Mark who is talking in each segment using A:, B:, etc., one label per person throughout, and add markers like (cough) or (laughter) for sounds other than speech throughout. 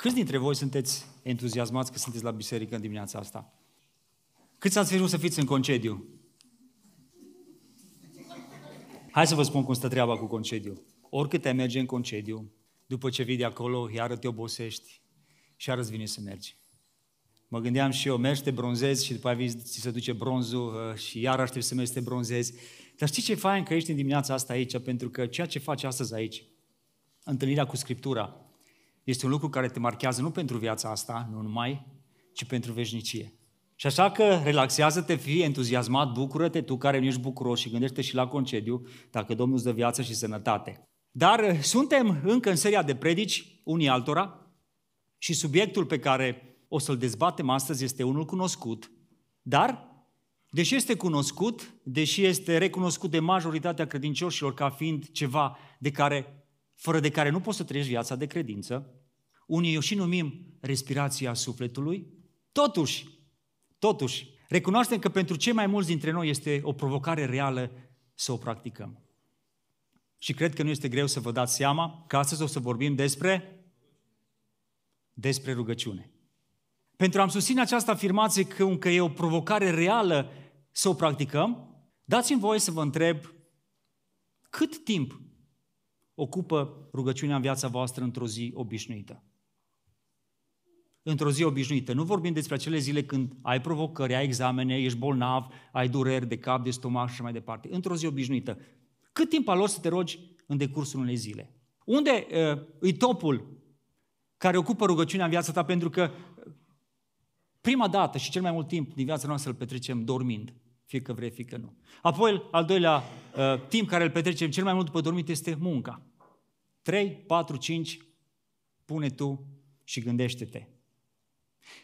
A: Câți dintre voi sunteți entuziasmați că sunteți la biserică în dimineața asta? Câți ați vrut să fiți în concediu? Hai să vă spun cum stă treaba cu concediu. Oricât te merge în concediu, după ce vii de acolo, iară te obosești și iară vine să mergi. Mă gândeam și eu, mergi, te bronzezi și după aia ți se duce bronzul uh, și iar aștept să mergi să te bronzezi. Dar știi ce e fain că ești în dimineața asta aici? Pentru că ceea ce faci astăzi aici, întâlnirea cu Scriptura, este un lucru care te marchează nu pentru viața asta, nu numai, ci pentru veșnicie. Și așa că relaxează-te, fii entuziasmat, bucură-te, tu care nu ești bucuros și gândește și la concediu, dacă Domnul îți dă viață și sănătate. Dar uh, suntem încă în seria de predici, unii altora, și subiectul pe care o să-l dezbatem astăzi este unul cunoscut, dar, deși este cunoscut, deși este recunoscut de majoritatea credincioșilor ca fiind ceva de care, fără de care nu poți să trăiești viața de credință, unii o și numim respirația sufletului, totuși, totuși, recunoaștem că pentru cei mai mulți dintre noi este o provocare reală să o practicăm. Și cred că nu este greu să vă dați seama că astăzi o să vorbim despre despre rugăciune. Pentru a-mi susține această afirmație că, că e o provocare reală să o practicăm, dați-mi voie să vă întreb cât timp ocupă rugăciunea în viața voastră într-o zi obișnuită. Într-o zi obișnuită. Nu vorbim despre acele zile când ai provocări, ai examene, ești bolnav, ai dureri de cap, de stomac și mai departe. Într-o zi obișnuită. Cât timp aloși să te rogi în decursul unei zile? Unde uh, e topul care ocupă rugăciunea în viața ta? Pentru că prima dată și cel mai mult timp din viața noastră îl petrecem dormind, fie că vrei, fie că nu. Apoi, al doilea uh, timp care îl petrecem cel mai mult după dormit este munca. 3, 4, 5, pune tu și gândește-te.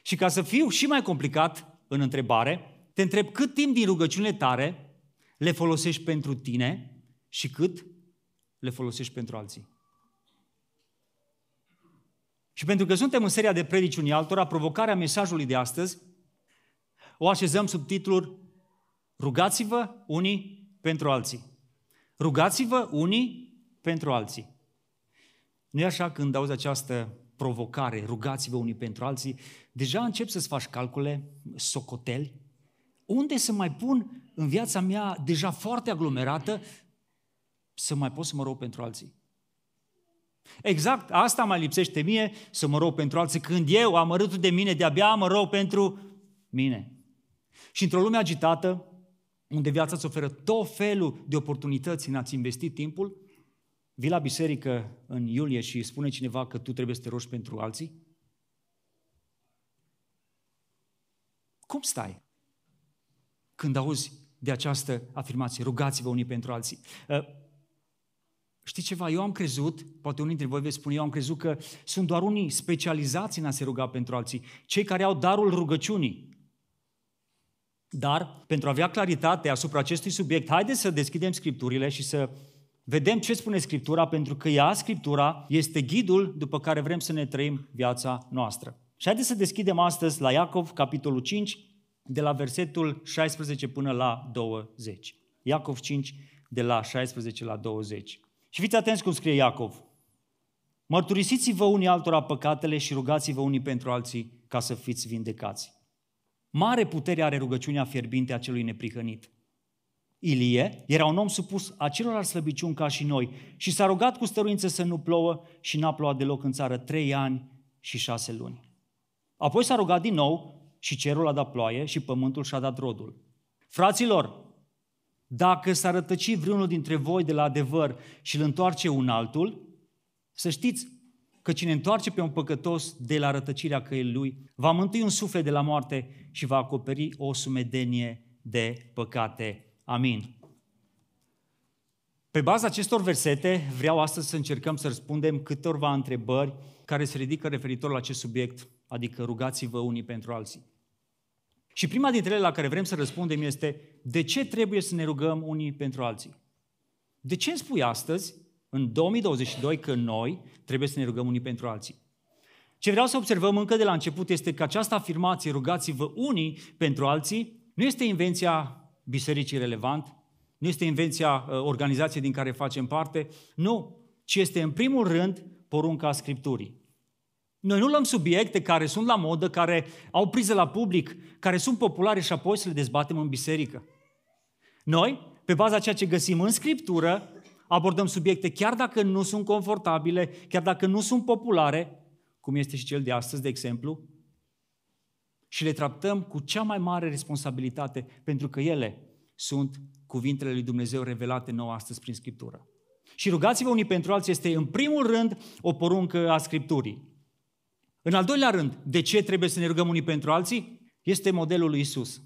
A: Și ca să fiu și mai complicat în întrebare, te întreb cât timp din rugăciunile tare le folosești pentru tine și cât le folosești pentru alții. Și pentru că suntem în seria de predici unii altora, provocarea mesajului de astăzi o așezăm sub titlul Rugați-vă unii pentru alții. Rugați-vă unii pentru alții. nu e așa când auzi această provocare, rugați-vă unii pentru alții, deja încep să-ți faci calcule, socoteli, unde să mai pun în viața mea deja foarte aglomerată să mai pot să mă rog pentru alții. Exact, asta mai lipsește mie, să mă rog pentru alții, când eu, amărâtul de mine, de-abia mă rog pentru mine. Și într-o lume agitată, unde viața îți oferă tot felul de oportunități în a-ți investi timpul, vii la biserică în iulie și spune cineva că tu trebuie să te rogi pentru alții? Cum stai când auzi de această afirmație, rugați-vă unii pentru alții? Știi ceva? Eu am crezut, poate unii dintre voi veți spune, eu am crezut că sunt doar unii specializați în a se ruga pentru alții, cei care au darul rugăciunii. Dar, pentru a avea claritate asupra acestui subiect, haideți să deschidem Scripturile și să vedem ce spune Scriptura, pentru că ea, Scriptura, este ghidul după care vrem să ne trăim viața noastră. Și haideți să deschidem astăzi la Iacov, capitolul 5, de la versetul 16 până la 20. Iacov 5, de la 16 la 20. Și fiți atenți cum scrie Iacov. Mărturisiți-vă unii altora păcatele și rugați-vă unii pentru alții ca să fiți vindecați. Mare putere are rugăciunea fierbinte a celui neprihănit. Ilie era un om supus acelor slăbiciuni ca și noi și s-a rugat cu stăruință să nu plouă și n-a plouat deloc în țară trei ani și șase luni. Apoi s-a rugat din nou și cerul a dat ploaie și pământul și-a dat rodul. Fraților, dacă s-ar rătăci vreunul dintre voi de la adevăr și îl întoarce un altul, să știți că cine întoarce pe un păcătos de la rătăcirea căii lui, va mântui un suflet de la moarte și va acoperi o sumedenie de păcate. Amin. Pe baza acestor versete, vreau astăzi să încercăm să răspundem câteva întrebări care se ridică referitor la acest subiect, adică rugați-vă unii pentru alții. Și prima dintre ele la care vrem să răspundem este de ce trebuie să ne rugăm unii pentru alții? De ce îmi spui astăzi, în 2022, că noi trebuie să ne rugăm unii pentru alții? Ce vreau să observăm încă de la început este că această afirmație, rugați-vă unii pentru alții, nu este invenția bisericii relevant, nu este invenția uh, organizației din care facem parte, nu, ci este în primul rând porunca Scripturii. Noi nu luăm subiecte care sunt la modă, care au priză la public, care sunt populare și apoi să le dezbatem în biserică. Noi, pe baza ceea ce găsim în Scriptură, abordăm subiecte chiar dacă nu sunt confortabile, chiar dacă nu sunt populare, cum este și cel de astăzi, de exemplu, și le tratăm cu cea mai mare responsabilitate, pentru că ele sunt cuvintele lui Dumnezeu revelate nouă astăzi prin Scriptură. Și rugați-vă unii pentru alții este, în primul rând, o poruncă a Scripturii. În al doilea rând, de ce trebuie să ne rugăm unii pentru alții? Este modelul lui Isus.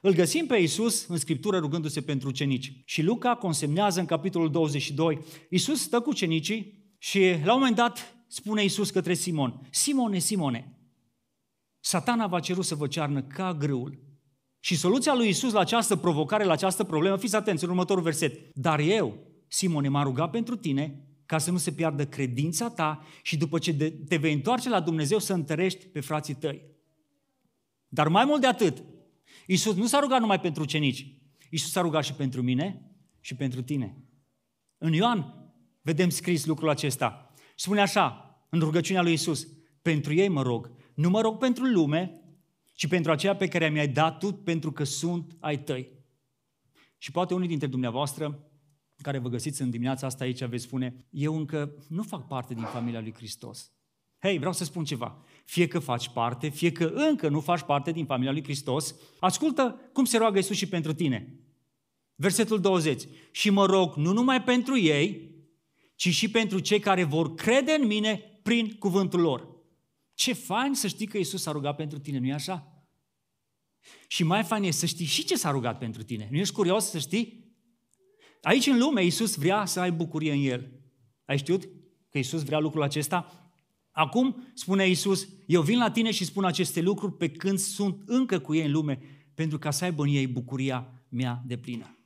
A: Îl găsim pe Isus în Scriptură rugându-se pentru ucenici. Și Luca consemnează în capitolul 22, Isus stă cu ucenicii și la un moment dat spune Isus către Simon, Simone, Simone, satana va cerut să vă cearnă ca grâul. Și soluția lui Isus la această provocare, la această problemă, fiți atenți în următorul verset. Dar eu, Simone, m-am rugat pentru tine ca să nu se piardă credința ta și după ce te vei întoarce la Dumnezeu să întărești pe frații tăi. Dar mai mult de atât, Isus nu s-a rugat numai pentru ucenici, Isus s-a rugat și pentru mine și pentru tine. În Ioan vedem scris lucrul acesta. Spune așa, în rugăciunea lui Isus, pentru ei mă rog, nu mă rog pentru lume, ci pentru aceea pe care mi-ai dat tu, pentru că sunt ai tăi. Și poate unii dintre dumneavoastră care vă găsiți în dimineața asta aici veți spune, eu încă nu fac parte din familia lui Hristos. Hei, vreau să spun ceva. Fie că faci parte, fie că încă nu faci parte din familia lui Hristos, ascultă cum se roagă Iisus și pentru tine. Versetul 20. Și mă rog nu numai pentru ei, ci și pentru cei care vor crede în mine prin cuvântul lor. Ce fain să știi că Iisus s-a rugat pentru tine, nu-i așa? Și mai fain e să știi și ce s-a rugat pentru tine. Nu ești curios să știi? Aici în lume Iisus vrea să ai bucurie în El. Ai știut că Iisus vrea lucrul acesta? Acum, spune Iisus, eu vin la tine și spun aceste lucruri pe când sunt încă cu ei în lume, pentru ca să aibă în ei bucuria mea de plină.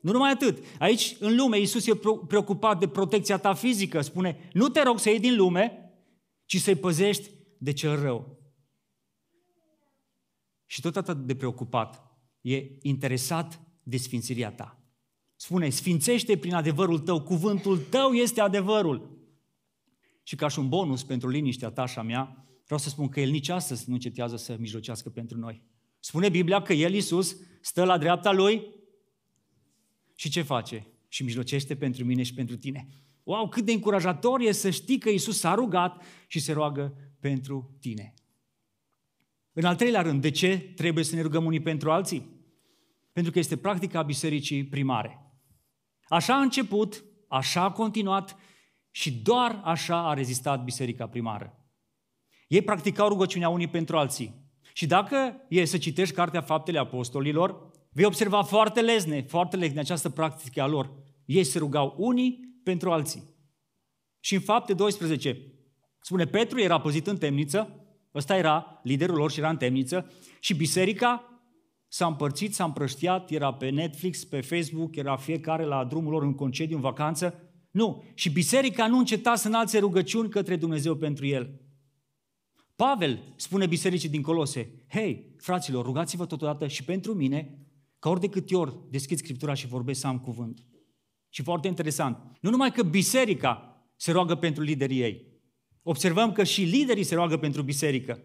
A: Nu numai atât. Aici, în lume, Iisus e preocupat de protecția ta fizică. Spune, nu te rog să iei din lume, ci să-i păzești de cel rău. Și tot atât de preocupat, e interesat de sfințirea ta. Spune, sfințește prin adevărul tău, cuvântul tău este adevărul. Și ca și un bonus pentru liniștea ta și a mea, vreau să spun că El nici astăzi nu încetează să mijlocească pentru noi. Spune Biblia că El, Iisus, stă la dreapta Lui și ce face? Și mijlocește pentru mine și pentru tine. Wow, cât de încurajator e să știi că Iisus s-a rugat și se roagă pentru tine. În al treilea rând, de ce trebuie să ne rugăm unii pentru alții? Pentru că este practica bisericii primare. Așa a început, așa a continuat și doar așa a rezistat biserica primară. Ei practicau rugăciunea unii pentru alții. Și dacă e să citești Cartea Faptele Apostolilor, vei observa foarte lezne, foarte lezne această practică a lor. Ei se rugau unii pentru alții. Și în fapte 12, spune Petru era păzit în temniță, ăsta era liderul lor și era în temniță, și biserica s-a împărțit, s-a împrăștiat, era pe Netflix, pe Facebook, era fiecare la drumul lor în concediu, în vacanță, nu. Și biserica nu înceta să înalțe rugăciuni către Dumnezeu pentru el. Pavel spune bisericii din Colose, hei, fraților, rugați-vă totodată și pentru mine, ca ori de câte ori deschid Scriptura și vorbesc să am cuvânt. Și foarte interesant, nu numai că biserica se roagă pentru liderii ei, observăm că și liderii se roagă pentru biserică.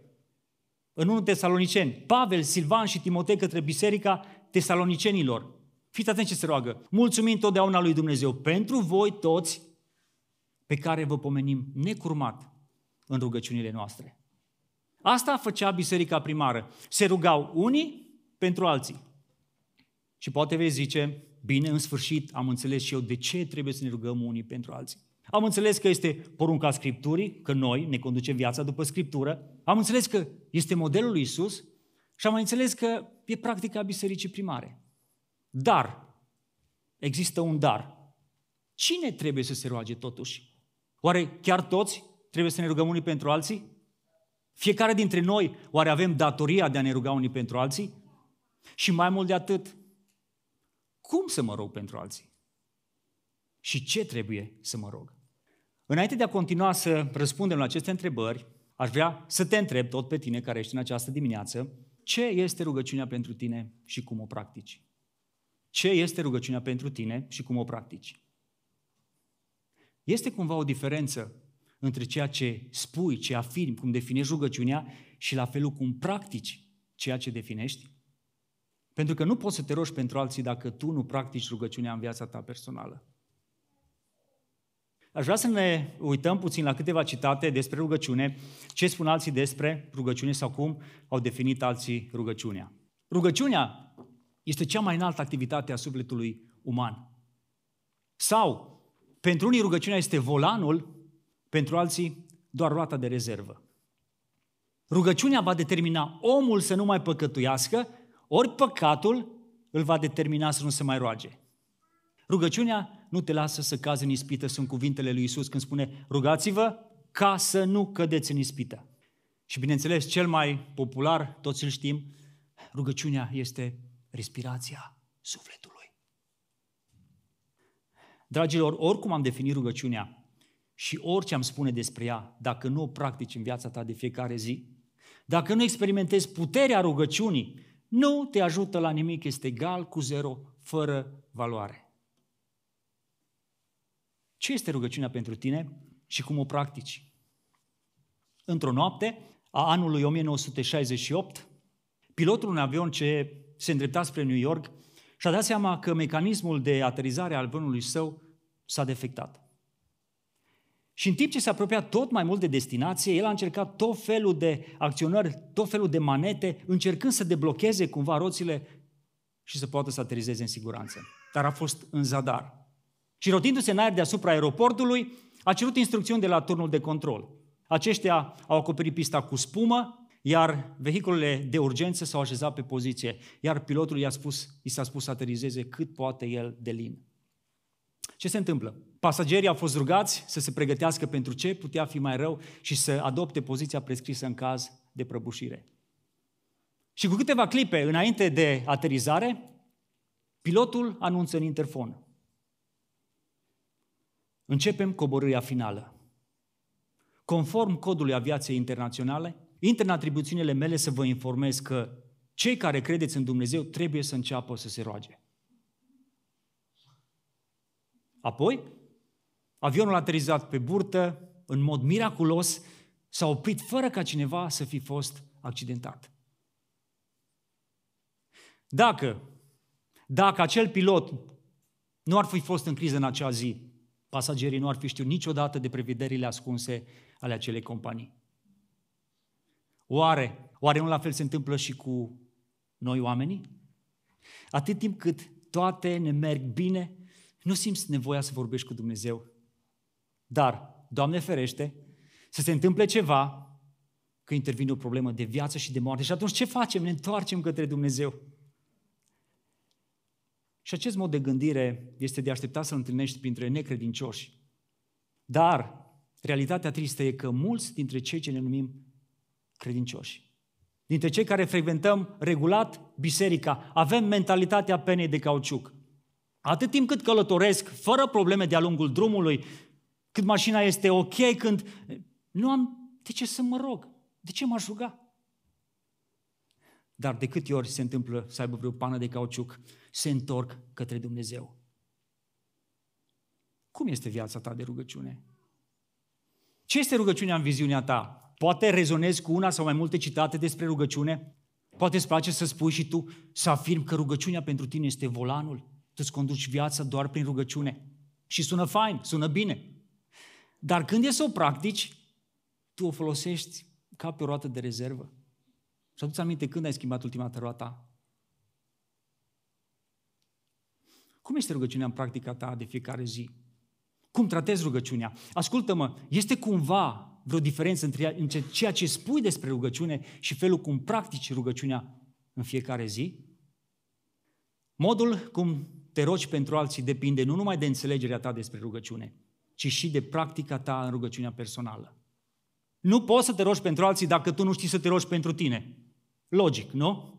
A: În 1 Tesaloniceni, Pavel, Silvan și Timotei către biserica tesalonicenilor. Fiți atenți ce se roagă. Mulțumim totdeauna lui Dumnezeu pentru voi toți pe care vă pomenim necurmat în rugăciunile noastre. Asta făcea biserica primară. Se rugau unii pentru alții. Și poate vei zice, bine, în sfârșit am înțeles și eu de ce trebuie să ne rugăm unii pentru alții. Am înțeles că este porunca Scripturii, că noi ne conducem viața după Scriptură. Am înțeles că este modelul lui Isus și am mai înțeles că e practica bisericii primare. Dar, există un dar. Cine trebuie să se roage totuși? Oare chiar toți trebuie să ne rugăm unii pentru alții? Fiecare dintre noi, oare avem datoria de a ne ruga unii pentru alții? Și mai mult de atât, cum să mă rog pentru alții? Și ce trebuie să mă rog? Înainte de a continua să răspundem la aceste întrebări, aș vrea să te întreb tot pe tine care ești în această dimineață, ce este rugăciunea pentru tine și cum o practici? ce este rugăciunea pentru tine și cum o practici. Este cumva o diferență între ceea ce spui, ce afirmi, cum definești rugăciunea și la felul cum practici ceea ce definești? Pentru că nu poți să te rogi pentru alții dacă tu nu practici rugăciunea în viața ta personală. Aș vrea să ne uităm puțin la câteva citate despre rugăciune, ce spun alții despre rugăciune sau cum au definit alții rugăciunea. Rugăciunea este cea mai înaltă activitate a sufletului uman. Sau, pentru unii rugăciunea este volanul, pentru alții doar roata de rezervă. Rugăciunea va determina omul să nu mai păcătuiască, ori păcatul îl va determina să nu se mai roage. Rugăciunea nu te lasă să cazi în ispită, sunt cuvintele lui Isus când spune rugați-vă ca să nu cădeți în ispită. Și bineînțeles, cel mai popular, toți îl știm, rugăciunea este respirația sufletului. Dragilor, oricum am definit rugăciunea și orice am spune despre ea, dacă nu o practici în viața ta de fiecare zi, dacă nu experimentezi puterea rugăciunii, nu te ajută la nimic, este egal cu zero, fără valoare. Ce este rugăciunea pentru tine și cum o practici? Într-o noapte a anului 1968, pilotul unui avion ce se îndrepta spre New York și-a dat seama că mecanismul de aterizare al avionului său s-a defectat. Și în timp ce se apropia tot mai mult de destinație, el a încercat tot felul de acționări, tot felul de manete, încercând să deblocheze cumva roțile și să poată să aterizeze în siguranță. Dar a fost în zadar. Și rotindu-se în aer deasupra aeroportului, a cerut instrucțiuni de la turnul de control. Aceștia au acoperit pista cu spumă, iar vehiculele de urgență s-au așezat pe poziție, iar pilotul i-a spus, i s-a spus să aterizeze cât poate el de lin. Ce se întâmplă? Pasagerii au fost rugați să se pregătească pentru ce putea fi mai rău și să adopte poziția prescrisă în caz de prăbușire. Și cu câteva clipe înainte de aterizare, pilotul anunță în interfon. Începem coborârea finală. Conform codului aviației internaționale, intră în atribuțiunile mele să vă informez că cei care credeți în Dumnezeu trebuie să înceapă să se roage. Apoi, avionul a aterizat pe burtă, în mod miraculos, s-a oprit fără ca cineva să fi fost accidentat. Dacă, dacă acel pilot nu ar fi fost în criză în acea zi, pasagerii nu ar fi știut niciodată de prevederile ascunse ale acelei companii. Oare, oare nu la fel se întâmplă și cu noi oamenii? Atât timp cât toate ne merg bine, nu simți nevoia să vorbești cu Dumnezeu. Dar, Doamne ferește, să se întâmple ceva, că intervine o problemă de viață și de moarte. Și atunci ce facem? Ne întoarcem către Dumnezeu. Și acest mod de gândire este de aștepta să-L întâlnești printre necredincioși. Dar realitatea tristă e că mulți dintre cei ce ne numim credincioși, dintre cei care frecventăm regulat biserica, avem mentalitatea penei de cauciuc. Atât timp cât călătoresc fără probleme de-a lungul drumului, cât mașina este ok, când nu am de ce să mă rog, de ce m-aș ruga? Dar de câte ori se întâmplă să aibă vreo pană de cauciuc, se întorc către Dumnezeu. Cum este viața ta de rugăciune? Ce este rugăciunea în viziunea ta? Poate rezonezi cu una sau mai multe citate despre rugăciune? Poate îți place să spui și tu, să afirmi că rugăciunea pentru tine este volanul? Tu îți conduci viața doar prin rugăciune. Și sună fain, sună bine. Dar când e să o practici, tu o folosești ca pe o roată de rezervă. Și aduți aminte când ai schimbat ultima dată roata? Cum este rugăciunea în practica ta de fiecare zi? Cum tratezi rugăciunea? Ascultă-mă, este cumva vreo diferență între ceea ce spui despre rugăciune și felul cum practici rugăciunea în fiecare zi? Modul cum te rogi pentru alții depinde nu numai de înțelegerea ta despre rugăciune, ci și de practica ta în rugăciunea personală. Nu poți să te rogi pentru alții dacă tu nu știi să te rogi pentru tine. Logic, nu?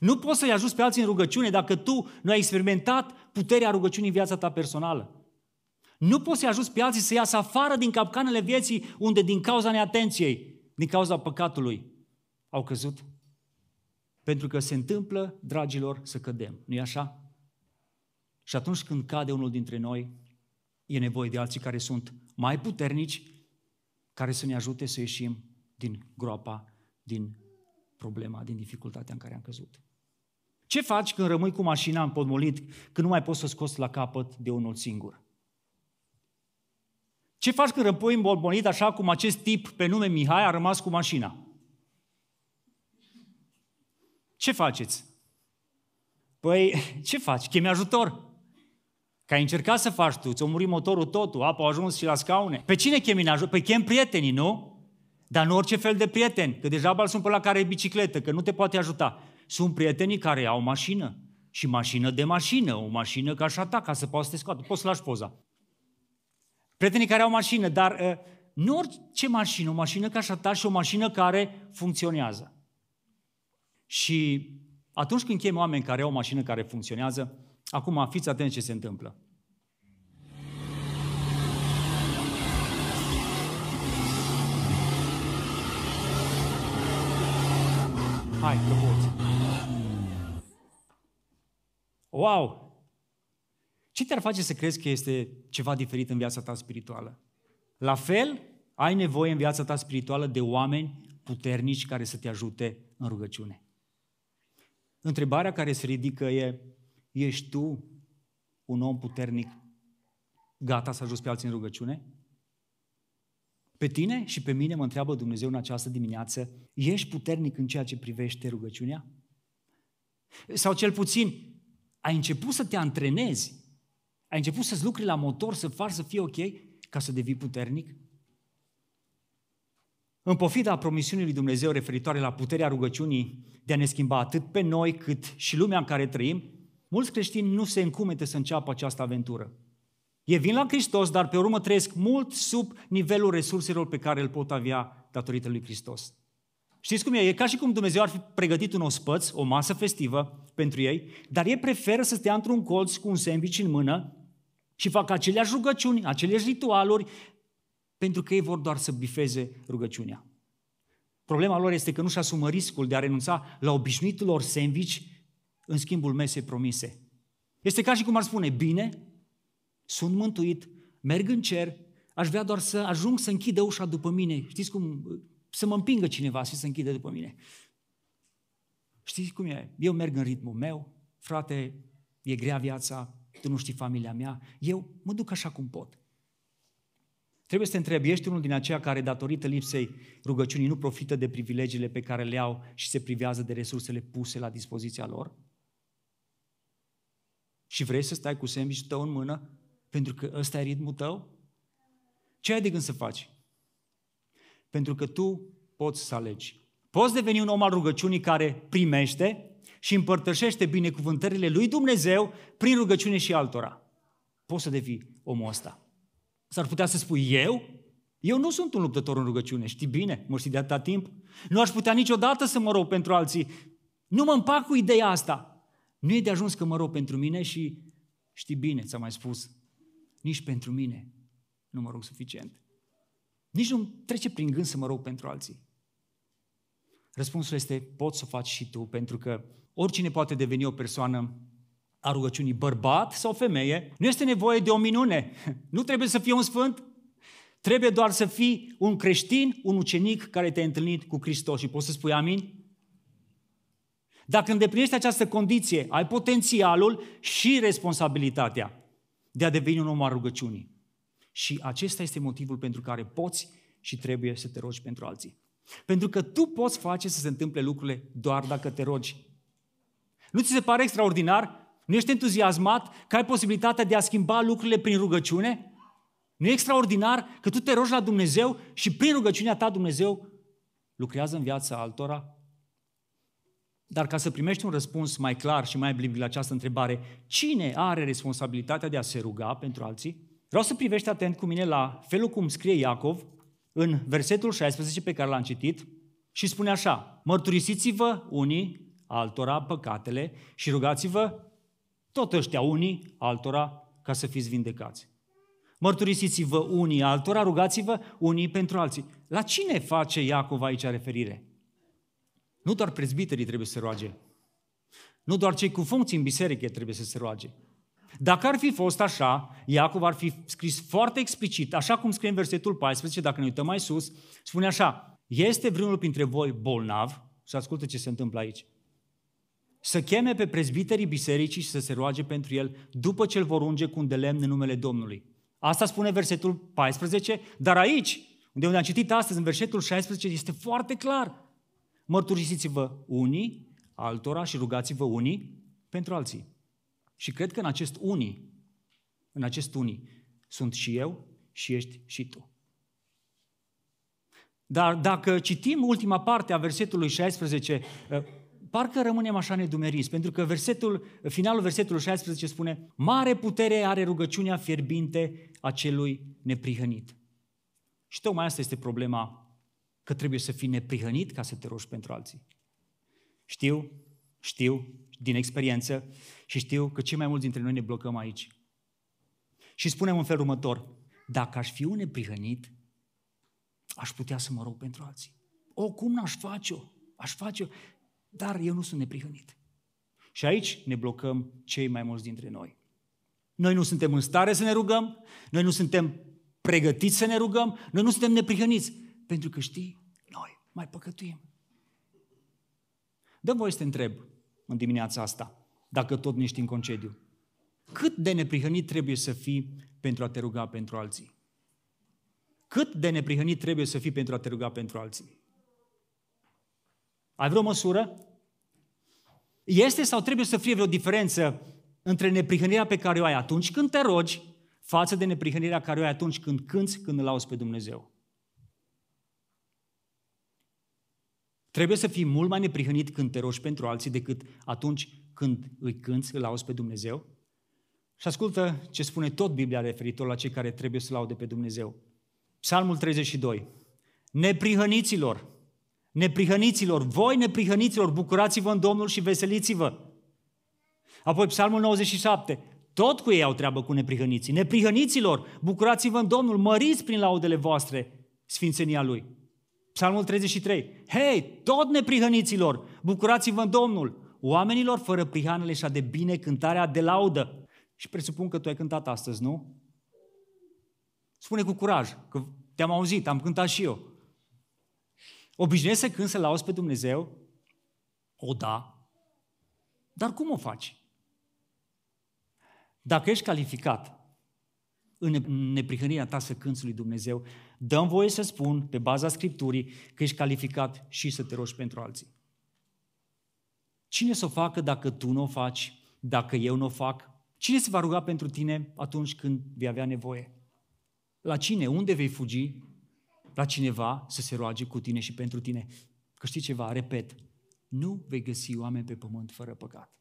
A: Nu poți să-i ajuți pe alții în rugăciune dacă tu nu ai experimentat puterea rugăciunii în viața ta personală. Nu poți să-i ajuți pe alții să iasă afară din capcanele vieții unde din cauza neatenției, din cauza păcatului, au căzut. Pentru că se întâmplă, dragilor, să cădem. Nu-i așa? Și atunci când cade unul dintre noi, e nevoie de alții care sunt mai puternici care să ne ajute să ieșim din groapa, din problema, din dificultatea în care am căzut. Ce faci când rămâi cu mașina împodmolit, când nu mai poți să scoți la capăt de unul singur? Ce faci când rămâi împodmolit așa cum acest tip pe nume Mihai a rămas cu mașina? Ce faceți? Păi, ce faci? Chemi ajutor. Că ai încercat să faci tu, ți-a murit motorul totul, apa a ajuns și la scaune. Pe cine chemi în ajutor? Păi chem prietenii, nu? Dar nu orice fel de prieteni, că deja sunt pe la care e bicicletă, că nu te poate ajuta. Sunt prietenii care au mașină. Și mașină de mașină, o mașină ca și a ta, ca să poți să te scoată. Poți să lași poza. Prietenii care au mașină, dar uh, nu orice mașină, o mașină ca și a ta și o mașină care funcționează. Și atunci când chem oameni care au o mașină care funcționează, acum fiți atenți ce se întâmplă. Hai, că poți. Wow! Ce te-ar face să crezi că este ceva diferit în viața ta spirituală? La fel, ai nevoie în viața ta spirituală de oameni puternici care să te ajute în rugăciune. Întrebarea care se ridică e, ești tu un om puternic gata să ajuți pe alții în rugăciune? Pe tine și pe mine mă întreabă Dumnezeu în această dimineață, ești puternic în ceea ce privește rugăciunea? Sau cel puțin, ai început să te antrenezi, ai început să-ți lucri la motor, să faci să fie ok, ca să devii puternic? În pofida promisiunii lui Dumnezeu referitoare la puterea rugăciunii de a ne schimba atât pe noi cât și lumea în care trăim, mulți creștini nu se încumete să înceapă această aventură. Ei vin la Hristos, dar pe urmă trăiesc mult sub nivelul resurselor pe care îl pot avea datorită lui Hristos. Știți cum e? E ca și cum Dumnezeu ar fi pregătit un ospăț, o masă festivă pentru ei, dar ei preferă să stea într-un colț cu un sandwich în mână și fac aceleași rugăciuni, aceleași ritualuri, pentru că ei vor doar să bifeze rugăciunea. Problema lor este că nu-și asumă riscul de a renunța la obișnuitul lor sandwich în schimbul mesei promise. Este ca și cum ar spune, bine, sunt mântuit, merg în cer, aș vrea doar să ajung să închidă ușa după mine. Știți cum? Să mă împingă cineva și să închidă după mine. Știți cum e? Eu merg în ritmul meu, frate, e grea viața, tu nu știi familia mea, eu mă duc așa cum pot. Trebuie să te întrebi, ești unul din aceia care, datorită lipsei rugăciunii, nu profită de privilegiile pe care le au și se privează de resursele puse la dispoziția lor? Și vrei să stai cu sandwich tău în mână pentru că ăsta e ritmul tău? Ce ai de gând să faci? Pentru că tu poți să alegi. Poți deveni un om al rugăciunii care primește și împărtășește binecuvântările lui Dumnezeu prin rugăciune și altora. Poți să devii omul ăsta. S-ar putea să spui, eu? Eu nu sunt un luptător în rugăciune, știi bine, mă știi de atâta timp. Nu aș putea niciodată să mă rog pentru alții. Nu mă împac cu ideea asta. Nu e de ajuns că mă rog pentru mine și știi bine, ți-am mai spus, nici pentru mine nu mă rog suficient. Nici nu trece prin gând să mă rog pentru alții. Răspunsul este, poți să o faci și tu, pentru că oricine poate deveni o persoană a rugăciunii, bărbat sau femeie, nu este nevoie de o minune. (laughs) Nu trebuie să fie un sfânt. Trebuie doar să fii un creștin, un ucenic care te-a întâlnit cu Hristos și poți să spui amin? Dacă îndeplinești această condiție, ai potențialul și responsabilitatea de a deveni un om al rugăciunii. Și acesta este motivul pentru care poți și trebuie să te rogi pentru alții. Pentru că tu poți face să se întâmple lucrurile doar dacă te rogi. Nu ți se pare extraordinar? Nu ești entuziasmat că ai posibilitatea de a schimba lucrurile prin rugăciune? Nu e extraordinar că tu te rogi la Dumnezeu și prin rugăciunea ta Dumnezeu lucrează în viața altora? Dar ca să primești un răspuns mai clar și mai blind la această întrebare, cine are responsabilitatea de a se ruga pentru alții? Vreau să privești atent cu mine la felul cum scrie Iacov în versetul 16 pe care l-am citit și spune așa, mărturisiți-vă unii altora păcatele și rugați-vă tot ăștia unii altora ca să fiți vindecați. Mărturisiți-vă unii altora, rugați-vă unii pentru alții. La cine face Iacov aici referire? Nu doar prezbiterii trebuie să se roage. Nu doar cei cu funcții în biserică trebuie să se roage. Dacă ar fi fost așa, Iacov ar fi scris foarte explicit, așa cum scrie în versetul 14, dacă ne uităm mai sus, spune așa, este vreunul printre voi bolnav, și ascultă ce se întâmplă aici, să cheme pe prezbiterii bisericii și să se roage pentru el după ce îl vor unge cu un de lemn în numele Domnului. Asta spune versetul 14, dar aici, unde am citit astăzi, în versetul 16, este foarte clar. Mărturisiți-vă unii altora și rugați-vă unii pentru alții. Și cred că în acest unii, în acest unii, sunt și eu și ești și tu. Dar dacă citim ultima parte a versetului 16, eh, parcă rămânem așa nedumeriți, pentru că versetul, finalul versetului 16 spune Mare putere are rugăciunea fierbinte a celui neprihănit. Și tocmai asta este problema, că trebuie să fii neprihănit ca să te rogi pentru alții. Știu, știu, din experiență și știu că cei mai mulți dintre noi ne blocăm aici. Și spunem în felul următor, dacă aș fi un neprihănit, aș putea să mă rog pentru alții. O, cum n-aș face-o? Aș face-o, dar eu nu sunt neprihănit. Și aici ne blocăm cei mai mulți dintre noi. Noi nu suntem în stare să ne rugăm, noi nu suntem pregătiți să ne rugăm, noi nu suntem neprihăniți, pentru că știi, noi mai păcătuim. Dă voie să te întreb în dimineața asta, dacă tot nu ești în concediu. Cât de neprihănit trebuie să fii pentru a te ruga pentru alții? Cât de neprihănit trebuie să fii pentru a te ruga pentru alții? Ai vreo măsură? Este sau trebuie să fie vreo diferență între neprihănirea pe care o ai atunci când te rogi față de neprihănirea care o ai atunci când cânți, când îl auzi pe Dumnezeu? Trebuie să fii mult mai neprihănit când te rogi pentru alții decât atunci când îi cânți, îl auzi pe Dumnezeu? Și ascultă ce spune tot Biblia referitor la cei care trebuie să laude pe Dumnezeu. Psalmul 32. Neprihăniților, neprihăniților, voi neprihăniților, bucurați-vă în Domnul și veseliți-vă. Apoi Psalmul 97. Tot cu ei au treabă cu neprihăniții. Neprihăniților, bucurați-vă în Domnul, măriți prin laudele voastre sfințenia Lui. Psalmul 33. Hei, tot neprihăniților, bucurați-vă în Domnul. Oamenilor fără prihanele și de bine cântarea de laudă. Și presupun că tu ai cântat astăzi, nu? Spune cu curaj, că te-am auzit, am cântat și eu. Obișnuiești să cânti să lauzi pe Dumnezeu? O, da. Dar cum o faci? Dacă ești calificat în neprihănirea ta să cânți lui Dumnezeu, dăm voie să spun, pe baza Scripturii, că ești calificat și să te rogi pentru alții. Cine să o facă dacă tu nu o faci, dacă eu nu o fac? Cine se va ruga pentru tine atunci când vei avea nevoie? La cine? Unde vei fugi? La cineva să se roage cu tine și pentru tine. Că știi ceva, repet, nu vei găsi oameni pe pământ fără păcat.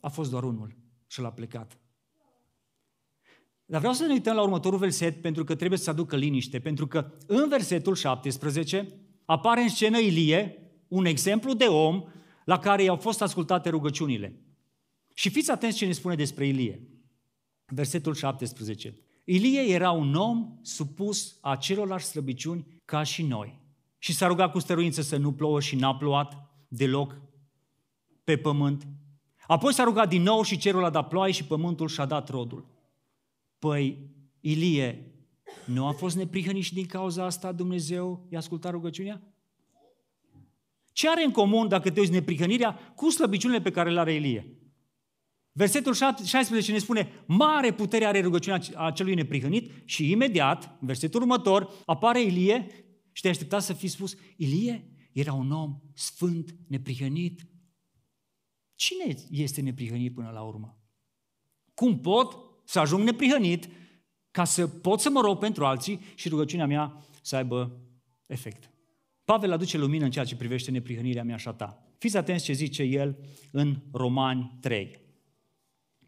A: A fost doar unul și l-a plecat. Dar vreau să ne uităm la următorul verset pentru că trebuie să aducă liniște, pentru că în versetul 17 apare în scenă Ilie, un exemplu de om la care i-au fost ascultate rugăciunile. Și fiți atenți ce ne spune despre Ilie. Versetul 17. Ilie era un om supus a celorlalți slăbiciuni ca și noi. Și s-a rugat cu stăruință să nu plouă și n-a plouat deloc pe pământ. Apoi s-a rugat din nou și cerul a dat ploaie și pământul și-a dat rodul. Păi, Ilie nu a fost neprihănit și din cauza asta Dumnezeu i-a ascultat rugăciunea? Ce are în comun, dacă te uiți, neprihănirea cu slăbiciunile pe care le are Ilie? Versetul 16 ne spune, mare putere are rugăciunea acelui neprihănit și imediat, versetul următor, apare Ilie și te aștepta să fi spus, Ilie era un om sfânt, neprihănit. Cine este neprihănit până la urmă? Cum pot să ajung neprihănit ca să pot să mă rog pentru alții și rugăciunea mea să aibă efect? Pavel aduce lumină în ceea ce privește neprihănirea mea și a ta. Fiți atenți ce zice el în Romani 3.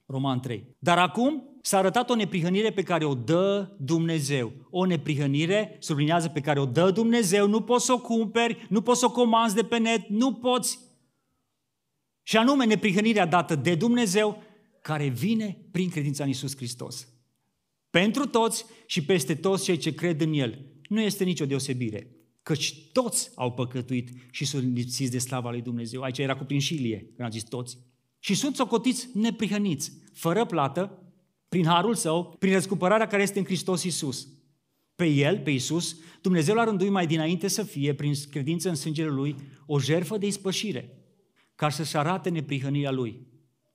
A: Roman 3. Dar acum s-a arătat o neprihănire pe care o dă Dumnezeu. O neprihănire, sublinează, pe care o dă Dumnezeu, nu poți să o cumperi, nu poți să o comanzi de pe net, nu poți. Și anume neprihănirea dată de Dumnezeu, care vine prin credința în Isus Hristos. Pentru toți și peste toți cei ce cred în El. Nu este nicio deosebire, căci toți au păcătuit și sunt lipsiți de slava lui Dumnezeu. Aici era cuprins și Ilie, când a zis toți. și sunt socotiți neprihăniți, fără plată, prin harul său, prin răscumpărarea care este în Hristos Iisus. Pe El, pe Iisus, Dumnezeu l-a rânduit mai dinainte să fie, prin credință în sângele Lui, o jerfă de ispășire, ca să-și arate neprihănirea Lui.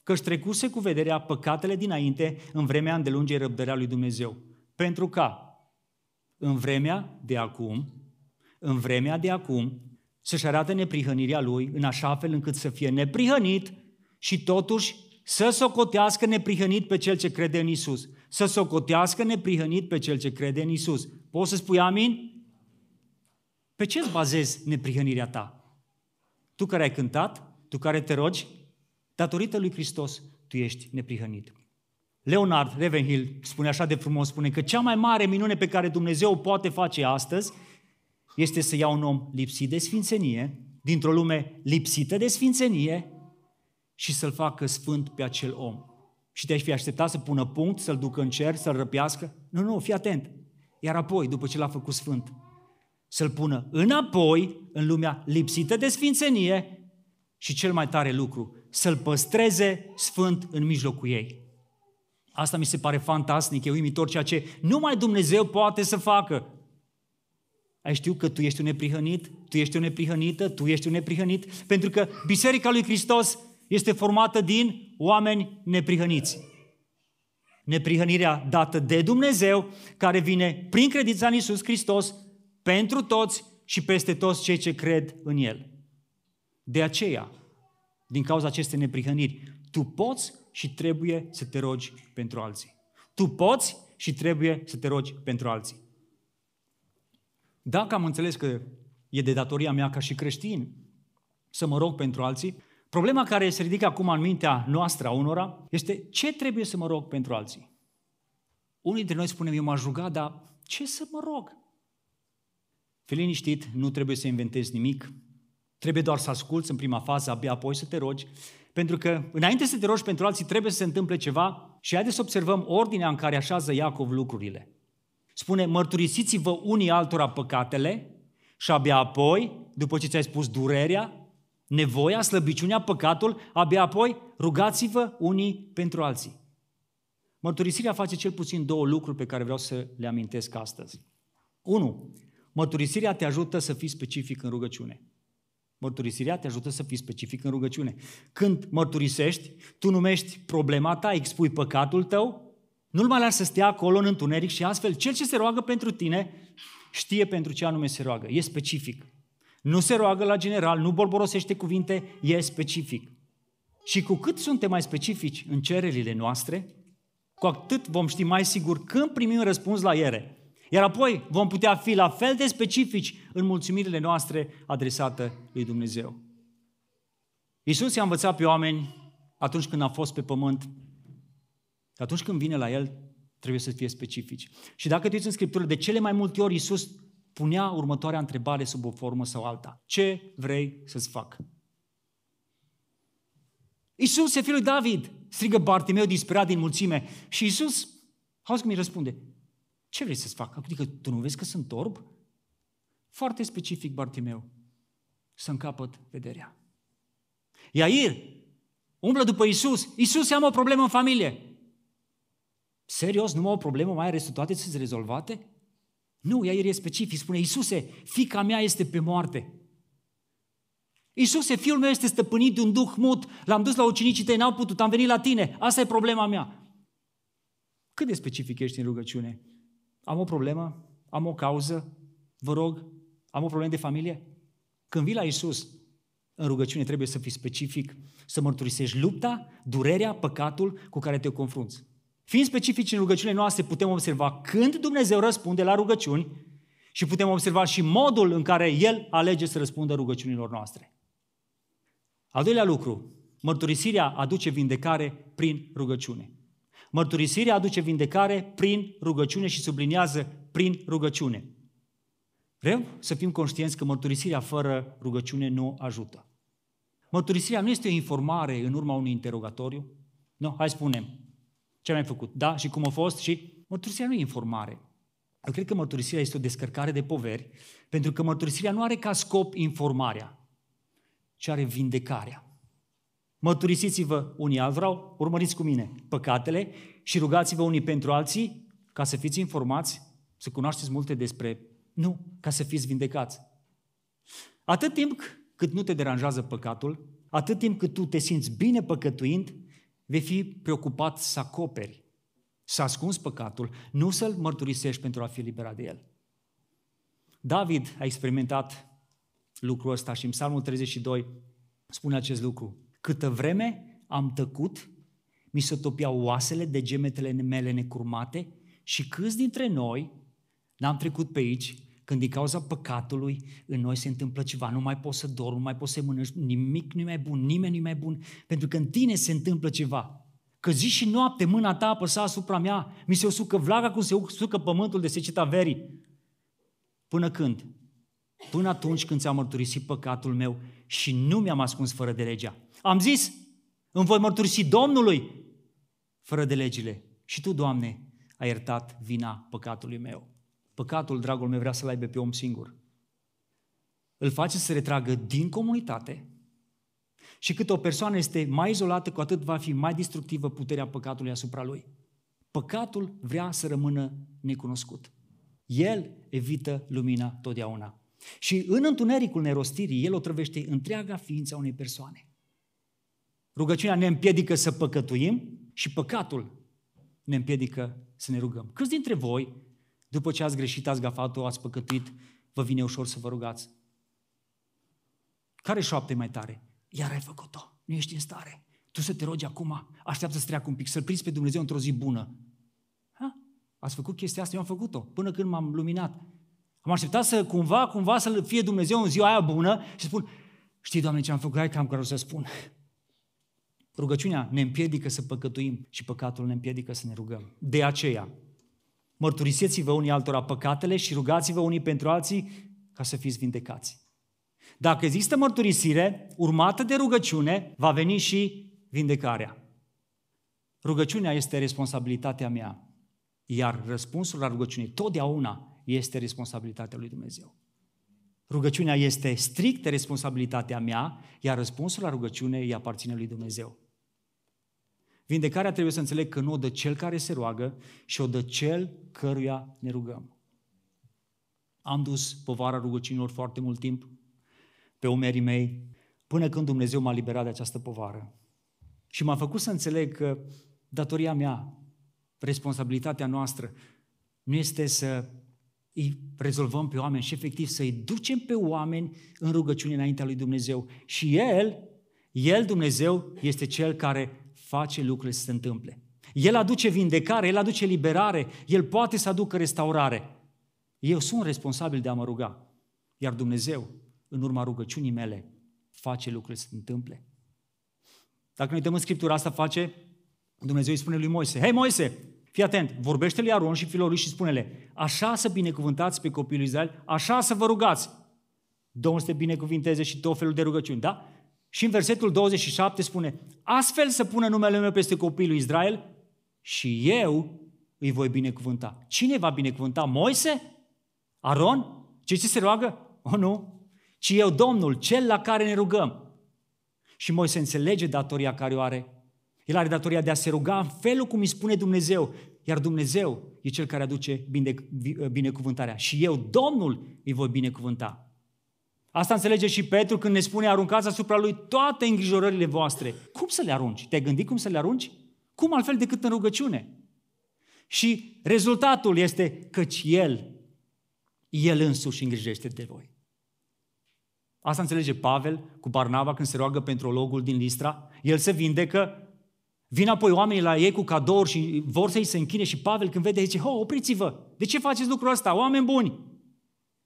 A: Că-și trecuse cu vederea păcatele dinainte în vremea îndelungei răbdărea Lui Dumnezeu. Pentru ca, în vremea de acum, în vremea de acum, să-și arate neprihănirea Lui în așa fel încât să fie neprihănit și totuși să socotească neprihănit pe cel ce crede în Isus. Să socotească neprihănit pe cel ce crede în Isus. Poți să spui amin? Pe ce îți bazezi neprihănirea ta? Tu care ai cântat, tu care te rogi, datorită lui Hristos, tu ești neprihănit. Leonard Ravenhill spune așa de frumos, spune că cea mai mare minune pe care Dumnezeu poate face astăzi este să ia un om lipsit de sfințenie, dintr-o lume lipsită de sfințenie, și să-l facă sfânt pe acel om. Și te-ai fi așteptat să pună punct, să-l ducă în cer, să-l răpească? Nu, nu, fii atent. Iar apoi, după ce l-a făcut sfânt, să-l pună înapoi în lumea lipsită de sfințenie și cel mai tare lucru, să-l păstreze sfânt în mijlocul ei. Asta mi se pare fantastic, e uimitor ceea ce numai Dumnezeu poate să facă. Ai știu că tu ești un neprihănit, tu ești o neprihănită, tu ești un neprihănit, pentru că Biserica lui Hristos este formată din oameni neprihăniți. Neprihănirea dată de Dumnezeu, care vine prin credința în Iisus Hristos, pentru toți și peste toți cei ce cred în El. De aceea, din cauza acestei neprihăniri, tu poți și trebuie să te rogi pentru alții. Tu poți și trebuie să te rogi pentru alții. Dacă am înțeles că e de datoria mea ca și creștin să mă rog pentru alții, Problema care se ridică acum în mintea noastră a unora este ce trebuie să mă rog pentru alții. Unii dintre noi spunem, eu m-aș ruga, dar ce să mă rog? Fii liniștit, nu trebuie să inventezi nimic, trebuie doar să asculți în prima fază, abia apoi să te rogi, pentru că înainte să te rogi pentru alții trebuie să se întâmple ceva și haideți să observăm ordinea în care așează Iacov lucrurile. Spune, mărturisiți-vă unii altora păcatele și abia apoi, după ce ți-ai spus durerea, nevoia, slăbiciunea, păcatul, abia apoi rugați-vă unii pentru alții. Mărturisirea face cel puțin două lucruri pe care vreau să le amintesc astăzi. Unu, mărturisirea te ajută să fii specific în rugăciune. Mărturisirea te ajută să fii specific în rugăciune. Când mărturisești, tu numești problema ta, expui păcatul tău, nu-l mai lași să stea acolo în întuneric și astfel cel ce se roagă pentru tine știe pentru ce anume se roagă. E specific. Nu se roagă la general, nu bolborosește cuvinte, e specific. Și cu cât suntem mai specifici în cererile noastre, cu atât vom ști mai sigur când primim răspuns la ele. Iar apoi vom putea fi la fel de specifici în mulțumirile noastre adresate lui Dumnezeu. Iisus i-a învățat pe oameni atunci când a fost pe pământ, că atunci când vine la El, trebuie să fie specifici. Și dacă te uiți în Scriptură, de cele mai multe ori Iisus punea următoarea întrebare sub o formă sau alta. Ce vrei să-ți fac? Iisus, fiul lui David, strigă Bartimeu disperat din mulțime. Și Iisus, auzi cum îi răspunde, ce vrei să-ți fac? Adică tu nu vezi că sunt orb? Foarte specific Bartimeu, să încapăt vederea. Iair umblă după Iisus. Iisus, am o problemă în familie. Serios, nu mă o problemă, mai are toate să-ți rezolvate? Nu, ea e specific, spune, Iisuse, fica mea este pe moarte. Iisuse, fiul meu este stăpânit de un duh mut, l-am dus la ucenicii tăi, n-au putut, am venit la tine, asta e problema mea. Cât de specific ești în rugăciune? Am o problemă? Am o cauză? Vă rog? Am o problemă de familie? Când vii la Isus, în rugăciune trebuie să fii specific, să mărturisești lupta, durerea, păcatul cu care te confrunți. Fiind specifici în rugăciunile noastre, putem observa când Dumnezeu răspunde la rugăciuni și putem observa și modul în care El alege să răspundă rugăciunilor noastre. Al doilea lucru, mărturisirea aduce vindecare prin rugăciune. Mărturisirea aduce vindecare prin rugăciune și subliniază prin rugăciune. Vreau să fim conștienți că mărturisirea fără rugăciune nu ajută. Mărturisirea nu este o informare în urma unui interogatoriu. Nu, hai spunem. Ce am mai făcut? Da, și cum a fost? Și mărturisirea nu e informare. Eu cred că mărturisirea este o descărcare de poveri, pentru că mărturisirea nu are ca scop informarea, ci are vindecarea. Mărturisiți-vă unii alții, vreau, urmăriți cu mine păcatele și rugați-vă unii pentru alții ca să fiți informați, să cunoașteți multe despre... Nu, ca să fiți vindecați. Atât timp cât nu te deranjează păcatul, atât timp cât tu te simți bine păcătuind, vei fi preocupat să acoperi, să ascunzi păcatul, nu să-l mărturisești pentru a fi liberat de el. David a experimentat lucrul ăsta și în Psalmul 32 spune acest lucru. Câtă vreme am tăcut, mi se topiau oasele de gemetele mele necurmate și câți dintre noi n-am trecut pe aici când din cauza păcatului în noi se întâmplă ceva, nu mai poți să dormi, nu mai poți să mănânci, nimic nu e mai bun, nimeni nu e mai bun, pentru că în tine se întâmplă ceva. Că zi și noapte mâna ta apăsa asupra mea, mi se usucă vlaga cum se usucă pământul de seceta verii. Până când? Până atunci când ți-am mărturisit păcatul meu și nu mi-am ascuns fără de legea. Am zis, îmi voi mărturisi Domnului fără de legile. Și Tu, Doamne, ai iertat vina păcatului meu. Păcatul, dragul meu, vrea să-l aibă pe om singur. Îl face să retragă din comunitate și cât o persoană este mai izolată, cu atât va fi mai destructivă puterea păcatului asupra lui. Păcatul vrea să rămână necunoscut. El evită lumina totdeauna. Și în întunericul nerostirii, el o trăvește întreaga ființă a unei persoane. Rugăciunea ne împiedică să păcătuim și păcatul ne împiedică să ne rugăm. Câți dintre voi, după ce ați greșit, ați gafat-o, ați păcătuit, vă vine ușor să vă rugați? Care șoapte mai tare? Iar ai făcut-o, nu ești în stare. Tu să te rogi acum, așteaptă să treacă un pic, să-L prinzi pe Dumnezeu într-o zi bună. Ha? Ați făcut chestia asta, eu am făcut-o, până când m-am luminat. Am așteptat să cumva, cumva să fie Dumnezeu în ziua aia bună și spun, știi, Doamne, ce am făcut? Hai că am care să spun. Rugăciunea ne împiedică să păcătuim și păcatul ne împiedică să ne rugăm. De aceea, mărturisiți-vă unii altora păcatele și rugați-vă unii pentru alții ca să fiți vindecați. Dacă există mărturisire urmată de rugăciune, va veni și vindecarea. Rugăciunea este responsabilitatea mea, iar răspunsul la rugăciune totdeauna este responsabilitatea lui Dumnezeu. Rugăciunea este strict responsabilitatea mea, iar răspunsul la rugăciune îi aparține lui Dumnezeu. Vindecarea trebuie să înțeleg că nu o dă cel care se roagă și o dă cel căruia ne rugăm. Am dus povara rugăciunilor foarte mult timp pe umerii mei, până când Dumnezeu m-a liberat de această povară. Și m-a făcut să înțeleg că datoria mea, responsabilitatea noastră, nu este să îi rezolvăm pe oameni și efectiv să îi ducem pe oameni în rugăciune înaintea lui Dumnezeu. Și El, El, Dumnezeu, este Cel care face lucrurile să se întâmple. El aduce vindecare, El aduce liberare, El poate să aducă restaurare. Eu sunt responsabil de a mă ruga. Iar Dumnezeu, în urma rugăciunii mele, face lucrurile să se întâmple. Dacă ne uităm în Scriptura asta, face, Dumnezeu îi spune lui Moise, Hei Moise, fii atent, vorbește lui Aron și fiilor lui și spune-le, așa să binecuvântați pe copilul Israel, așa să vă rugați. Domnul să te binecuvinteze și tot felul de rugăciuni, da? Și în versetul 27 spune, astfel să pună numele meu peste copilul Israel și eu îi voi binecuvânta. Cine va binecuvânta? Moise? Aron? Ce ce se roagă? O, nu. Ci eu, Domnul, cel la care ne rugăm. Și Moise înțelege datoria care o are. El are datoria de a se ruga în felul cum îi spune Dumnezeu. Iar Dumnezeu e cel care aduce bine, binecuvântarea. Și eu, Domnul, îi voi binecuvânta. Asta înțelege și Petru când ne spune aruncați asupra lui toate îngrijorările voastre. Cum să le arunci? Te-ai gândit cum să le arunci? Cum altfel decât în rugăciune? Și rezultatul este căci El, El însuși îngrijește de voi. Asta înțelege Pavel cu Barnaba când se roagă pentru logul din Listra. El se vindecă, vin apoi oamenii la ei cu cadouri și vor să-i se închine și Pavel când vede zice, ho, opriți-vă, de ce faceți lucrul ăsta, oameni buni?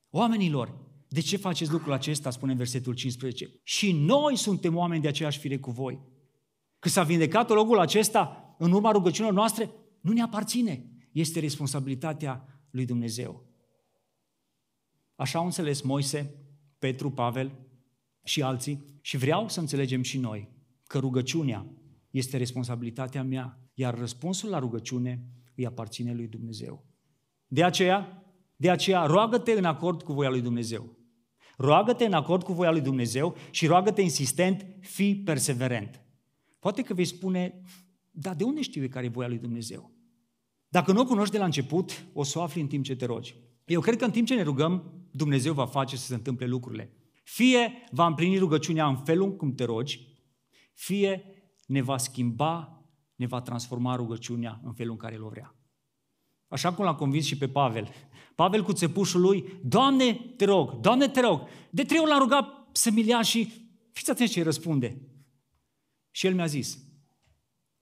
A: Oamenilor, de ce faceți lucrul acesta, spune în versetul 15? Și noi suntem oameni de aceeași fire cu voi. Că s-a vindecat locul acesta în urma rugăciunilor noastre, nu ne aparține. Este responsabilitatea lui Dumnezeu. Așa au înțeles Moise, Petru, Pavel și alții și vreau să înțelegem și noi că rugăciunea este responsabilitatea mea, iar răspunsul la rugăciune îi aparține lui Dumnezeu. De aceea, de aceea, roagă-te în acord cu voia lui Dumnezeu. Roagă-te în acord cu voia lui Dumnezeu și roagă-te insistent, fii perseverent. Poate că vei spune, dar de unde știu eu care e voia lui Dumnezeu? Dacă nu o cunoști de la început, o să o afli în timp ce te rogi. Eu cred că în timp ce ne rugăm, Dumnezeu va face să se întâmple lucrurile. Fie va împlini rugăciunea în felul cum te rogi, fie ne va schimba, ne va transforma rugăciunea în felul în care el o vrea. Așa cum l-a convins și pe Pavel. Pavel cu țepușul lui, Doamne, te rog, Doamne, te rog. De trei ori l-a rugat să mi și fiți atenți ce îi răspunde. Și el mi-a zis,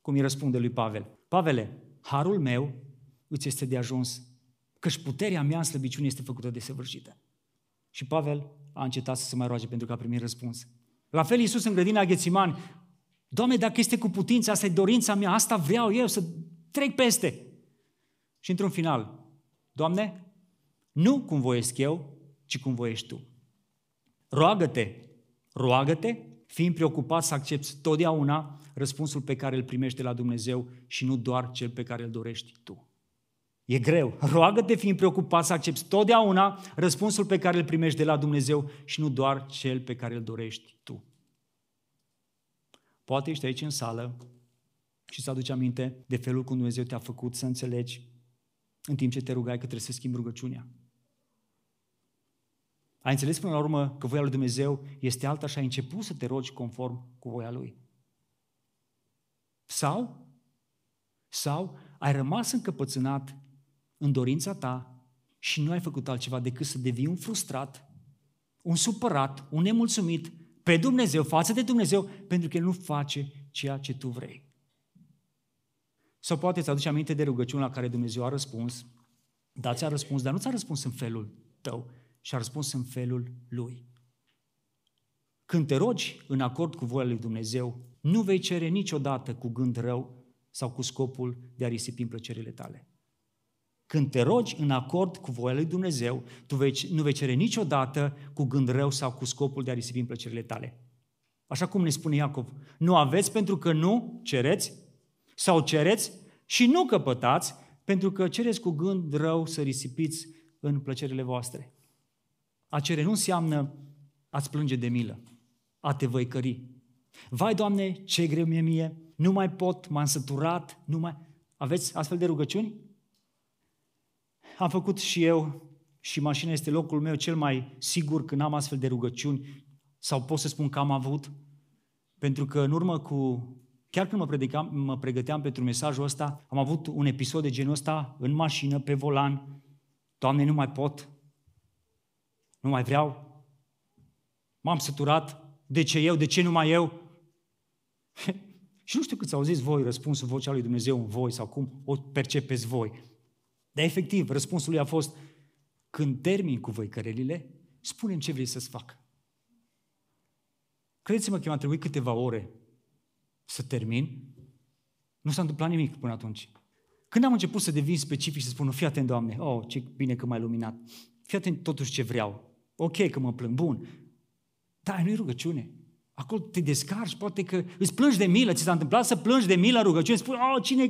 A: cum îi răspunde lui Pavel, Pavele, harul meu îți este de ajuns, căci puterea mea în slăbiciune este făcută de săvârșită. Și Pavel a încetat să se mai roage pentru că a primit răspuns. La fel Iisus în grădina Ghețimani, Doamne, dacă este cu putință, asta e dorința mea, asta vreau eu, să trec peste. Și într-un final, Doamne, nu cum voiesc eu, ci cum voiești Tu. Roagă-te, roagă-te, fiind preocupat să accepti totdeauna răspunsul pe care îl primești de la Dumnezeu și nu doar cel pe care îl dorești tu. E greu. Roagă-te fiind preocupat să accepti totdeauna răspunsul pe care îl primești de la Dumnezeu și nu doar cel pe care îl dorești tu. Poate ești aici în sală și să aduci aminte de felul cum Dumnezeu te-a făcut să înțelegi în timp ce te rugai că trebuie să schimbi rugăciunea. Ai înțeles până la urmă că voia lui Dumnezeu este alta și ai început să te rogi conform cu voia Lui. Sau, sau ai rămas încăpățânat în dorința ta și nu ai făcut altceva decât să devii un frustrat, un supărat, un nemulțumit pe Dumnezeu, față de Dumnezeu, pentru că El nu face ceea ce tu vrei. Sau poate îți aduce aminte de rugăciunea la care Dumnezeu a răspuns, dar ți-a răspuns, dar nu ți-a răspuns în felul tău, și a răspuns în felul lui. Când te rogi în acord cu voia lui Dumnezeu, nu vei cere niciodată cu gând rău sau cu scopul de a risipi în plăcerile tale. Când te rogi în acord cu voia lui Dumnezeu, tu vei, nu vei cere niciodată cu gând rău sau cu scopul de a risipi în plăcerile tale. Așa cum ne spune Iacov, nu aveți pentru că nu cereți sau cereți și nu căpătați pentru că cereți cu gând rău să risipiți în plăcerile voastre. A cere nu înseamnă a-ți plânge de milă, a te văicări. Vai, Doamne, ce greu mie mie, nu mai pot, m-am săturat, nu mai... Aveți astfel de rugăciuni? Am făcut și eu și mașina este locul meu cel mai sigur când am astfel de rugăciuni sau pot să spun că am avut, pentru că în urmă cu, chiar când mă, predicam, mă pregăteam pentru mesajul ăsta, am avut un episod de genul ăsta în mașină, pe volan, Doamne, nu mai pot, nu mai vreau, m-am săturat, de ce eu, de ce numai eu? (laughs) și nu știu cât auziți voi răspunsul vocea lui Dumnezeu în voi sau cum o percepeți voi. Dar efectiv, răspunsul lui a fost, când termin cu voi cărelile, spune ce vrei să-ți fac. Credeți-mă că mi-a trebuit câteva ore să termin. Nu s-a întâmplat nimic până atunci. Când am început să devin specific și să spun, fii atent, Doamne, oh, ce bine că m-ai luminat. Fii atent totuși ce vreau. Ok că mă plâng, bun. Dar nu-i rugăciune. Acolo te descarci, poate că îți plângi de milă, ți s-a întâmplat să plângi de milă rugăciune, spui, oh, cine...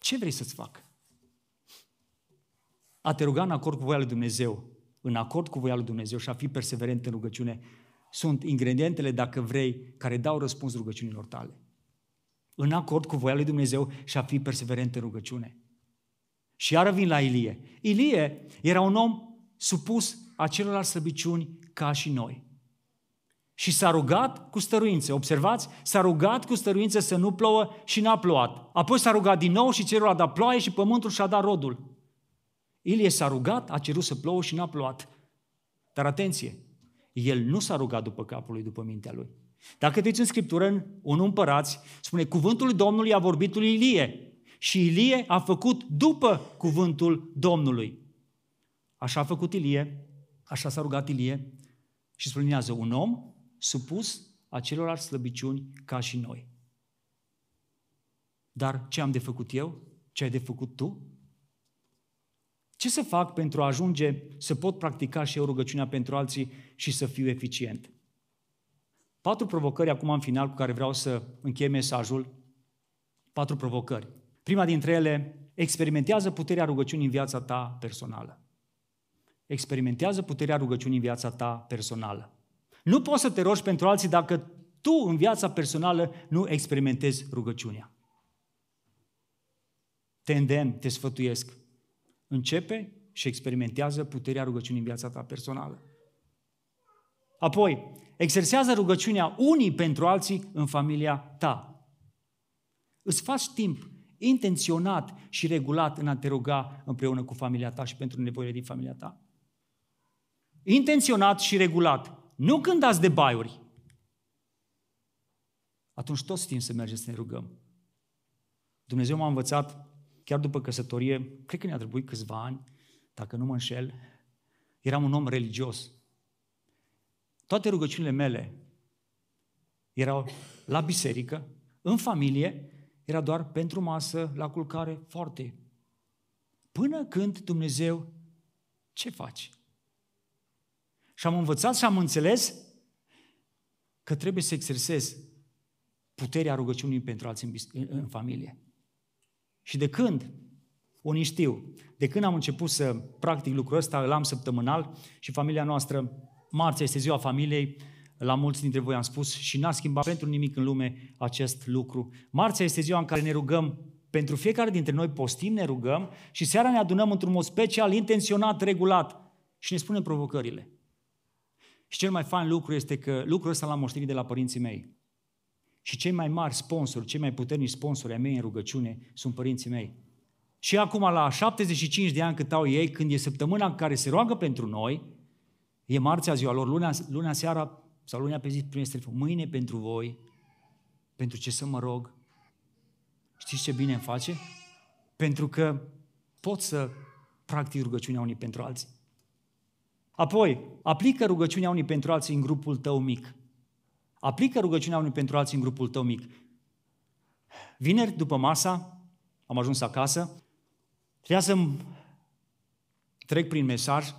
A: Ce vrei să-ți fac? A te ruga în acord cu voia lui Dumnezeu, în acord cu voia lui Dumnezeu și a fi perseverent în rugăciune, sunt ingredientele, dacă vrei, care dau răspuns rugăciunilor tale. În acord cu voia lui Dumnezeu și a fi perseverent în rugăciune. Și iară vin la Ilie. Ilie era un om supus acelorlalți slăbiciuni ca și noi. Și s-a rugat cu stăruință. Observați? S-a rugat cu stăruință să nu plouă și n-a plouat. Apoi s-a rugat din nou și cerul a dat ploaie și pământul și-a dat rodul. Ilie s-a rugat, a cerut să plouă și n-a plouat. Dar atenție, el nu s-a rugat după capul lui, după mintea lui. Dacă te în Scriptură, în un împărați, spune, cuvântul Domnului a vorbit lui Ilie. Și Ilie a făcut după cuvântul Domnului. Așa a făcut Ilie, așa s-a rugat Ilie și spunează un om supus acelorlalți slăbiciuni ca și noi. Dar ce am de făcut eu? Ce ai de făcut tu? Ce să fac pentru a ajunge să pot practica și eu rugăciunea pentru alții și să fiu eficient? Patru provocări acum în final cu care vreau să închei mesajul. Patru provocări. Prima dintre ele, experimentează puterea rugăciunii în viața ta personală experimentează puterea rugăciunii în viața ta personală. Nu poți să te rogi pentru alții dacă tu în viața personală nu experimentezi rugăciunea. Te îndemn, te sfătuiesc. Începe și experimentează puterea rugăciunii în viața ta personală. Apoi, exersează rugăciunea unii pentru alții în familia ta. Îți faci timp intenționat și regulat în a te ruga împreună cu familia ta și pentru nevoile din familia ta. Intenționat și regulat. Nu când dați de baiuri. Atunci toți timp să mergem să ne rugăm. Dumnezeu m-a învățat, chiar după căsătorie, cred că ne-a trebuit câțiva ani, dacă nu mă înșel, eram un om religios. Toate rugăciunile mele erau la biserică, în familie, era doar pentru masă, la culcare, foarte. Până când Dumnezeu, ce faci? Și am învățat și am înțeles că trebuie să exersez puterea rugăciunii pentru alții în, în familie. Și de când, unii știu, de când am început să practic lucrul ăsta, îl am săptămânal și familia noastră, marțea este ziua familiei, la mulți dintre voi am spus și n-a schimbat pentru nimic în lume acest lucru. Marțea este ziua în care ne rugăm pentru fiecare dintre noi postim, ne rugăm și seara ne adunăm într-un mod special, intenționat, regulat și ne spunem provocările. Și cel mai fain lucru este că lucrul ăsta l-am moștenit de la părinții mei. Și cei mai mari sponsori, cei mai puternici sponsori ai mei în rugăciune sunt părinții mei. Și acum la 75 de ani cât au ei, când e săptămâna în care se roagă pentru noi, e marțea ziua lor, luna, luna seara sau luna pe zi primesc telefon, mâine pentru voi, pentru ce să mă rog. Știți ce bine îmi face? Pentru că pot să practic rugăciunea unii pentru alții. Apoi, aplică rugăciunea unii pentru alții în grupul tău mic. Aplică rugăciunea unii pentru alții în grupul tău mic. Vineri, după masa, am ajuns acasă, trebuia să trec prin mesaj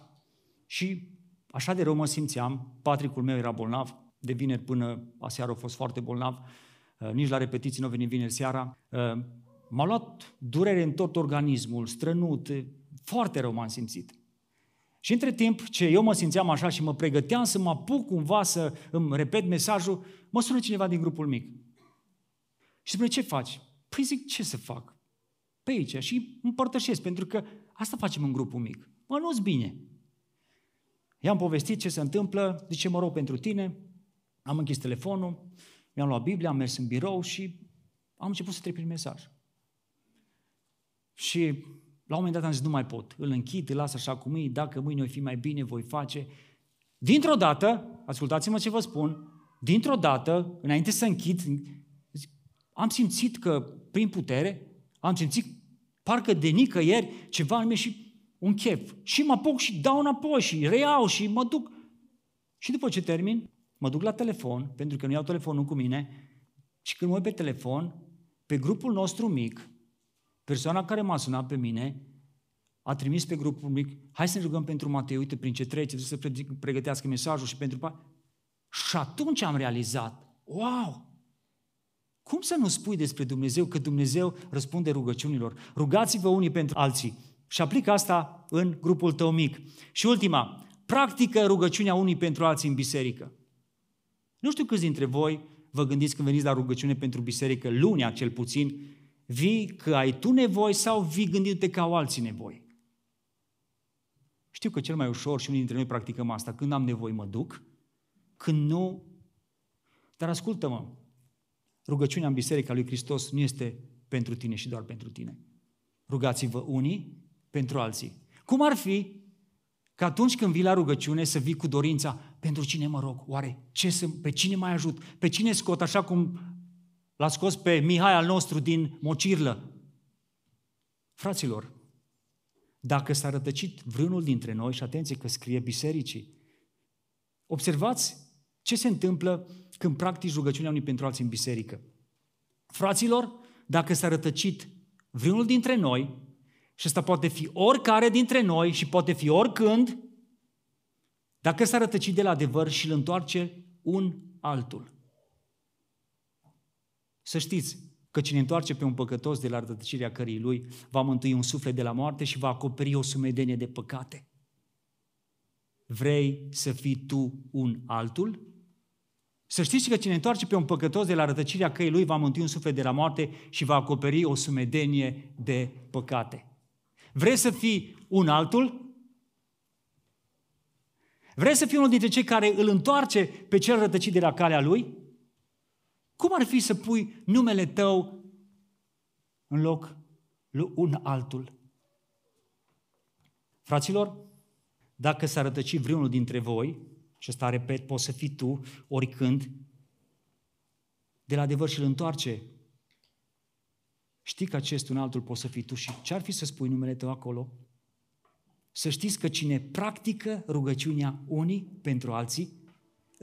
A: și așa de rău mă simțeam. Patricul meu era bolnav, de vineri până aseară a fost foarte bolnav, uh, nici la repetiții nu a venit vineri seara. Uh, m-a luat durere în tot organismul, strănut, foarte rău m-am simțit. Și între timp ce eu mă simțeam așa și mă pregăteam să mă apuc cumva să îmi repet mesajul, mă sună cineva din grupul mic. Și spune, ce faci? Păi zic, ce să fac? Pe aici și împărtășesc, pentru că asta facem în grupul mic. Mă, nu-ți bine. I-am povestit ce se întâmplă, zice, mă rog pentru tine, am închis telefonul, mi-am luat Biblia, am mers în birou și am început să trec prin mesaj. Și la un moment dat am zis, nu mai pot, îl închid, îl las așa cum e, dacă mâine o fi mai bine, voi face. Dintr-o dată, ascultați-mă ce vă spun, dintr-o dată, înainte să închid, am simțit că, prin putere, am simțit parcă de nicăieri ceva în mine și un chef. Și mă apuc și dau înapoi și reiau și mă duc. Și după ce termin, mă duc la telefon, pentru că nu iau telefonul cu mine, și când mă uit pe telefon, pe grupul nostru mic, Persoana care m-a sunat pe mine a trimis pe grupul mic, hai să ne rugăm pentru Matei, uite prin ce trece, să pregătească mesajul și pentru... Și atunci am realizat, wow, cum să nu spui despre Dumnezeu că Dumnezeu răspunde rugăciunilor? Rugați-vă unii pentru alții și aplică asta în grupul tău mic. Și ultima, practică rugăciunea unii pentru alții în biserică. Nu știu câți dintre voi vă gândiți când veniți la rugăciune pentru biserică, lunea cel puțin, Vii că ai tu nevoi sau vii gândindu-te că au alții nevoi? Știu că cel mai ușor și unii dintre noi practicăm asta. Când am nevoi mă duc, când nu... Dar ascultă-mă, rugăciunea în Biserica lui Hristos nu este pentru tine și doar pentru tine. Rugați-vă unii pentru alții. Cum ar fi că atunci când vii la rugăciune să vii cu dorința pentru cine mă rog, oare ce să, pe cine mai ajut, pe cine scot, așa cum L-a scos pe Mihai al nostru din mocirlă. Fraților, dacă s-a rătăcit vreunul dintre noi, și atenție că scrie bisericii, observați ce se întâmplă când practici rugăciunea unii pentru alții în biserică. Fraților, dacă s-a rătăcit vreunul dintre noi, și asta poate fi oricare dintre noi și poate fi oricând, dacă s-a rătăcit de la adevăr și îl întoarce un altul. Să știți că cine întoarce pe un păcătos de la rătăcirea cării lui va mântui un suflet de la moarte și va acoperi o sumedenie de păcate. Vrei să fii tu un altul? Să știți că cine întoarce pe un păcătos de la rătăcirea căii lui va mântui un suflet de la moarte și va acoperi o sumedenie de păcate. Vrei să fii un altul? Vrei să fii unul dintre cei care îl întoarce pe cel rătăcit de la calea lui? Cum ar fi să pui numele tău în loc un altul? Fraților, dacă s-ar rătăci vreunul dintre voi, și asta, repet, poți să fii tu oricând, de la adevăr și îl întoarce. Știi că acest un altul poți să fii tu și ce ar fi să spui numele tău acolo? Să știți că cine practică rugăciunea unii pentru alții,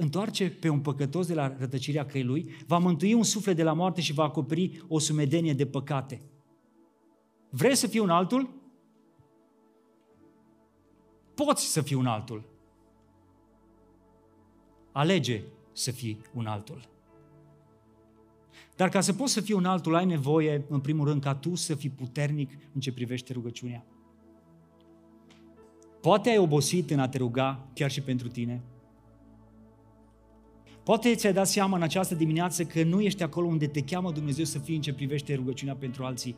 A: întoarce pe un păcătos de la rătăcirea căi lui, va mântui un suflet de la moarte și va acoperi o sumedenie de păcate. Vrei să fii un altul? Poți să fii un altul. Alege să fii un altul. Dar ca să poți să fii un altul, ai nevoie, în primul rând, ca tu să fii puternic în ce privește rugăciunea. Poate ai obosit în a te ruga chiar și pentru tine. Poate ți-ai dat seama în această dimineață că nu ești acolo unde te cheamă Dumnezeu să fii în ce privește rugăciunea pentru alții.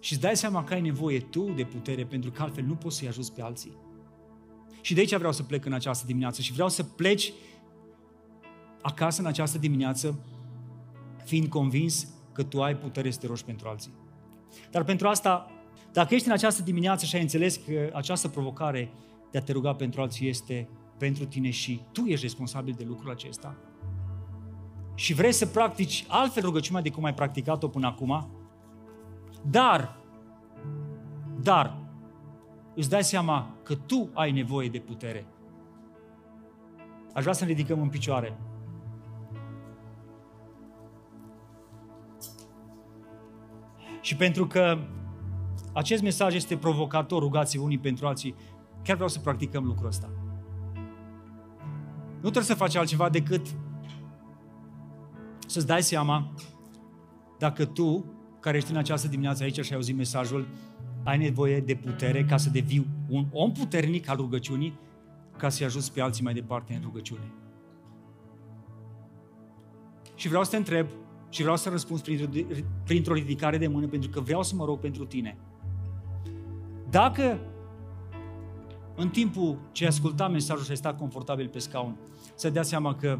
A: Și îți dai seama că ai nevoie tu de putere pentru că altfel nu poți să-i ajuți pe alții. Și de aici vreau să plec în această dimineață și vreau să pleci acasă în această dimineață fiind convins că tu ai putere să te rogi pentru alții. Dar pentru asta, dacă ești în această dimineață și ai înțeles că această provocare de a te ruga pentru alții este pentru tine și tu ești responsabil de lucrul acesta și vrei să practici altfel rugăciunea decât cum ai practicat-o până acum, dar, dar, îți dai seama că tu ai nevoie de putere. Aș vrea să ne ridicăm în picioare. Și pentru că acest mesaj este provocator, rugați unii pentru alții, chiar vreau să practicăm lucrul ăsta. Nu trebuie să faci altceva decât să-ți dai seama dacă tu, care ești în această dimineață aici și ai auzit mesajul, ai nevoie de putere ca să devii un om puternic al rugăciunii, ca să-i ajuți pe alții mai departe în rugăciune. Și vreau să te întreb și vreau să răspuns printr-o ridicare de mână pentru că vreau să mă rog pentru tine. Dacă în timpul ce asculta mesajul și ai stat confortabil pe scaun, să dea seama că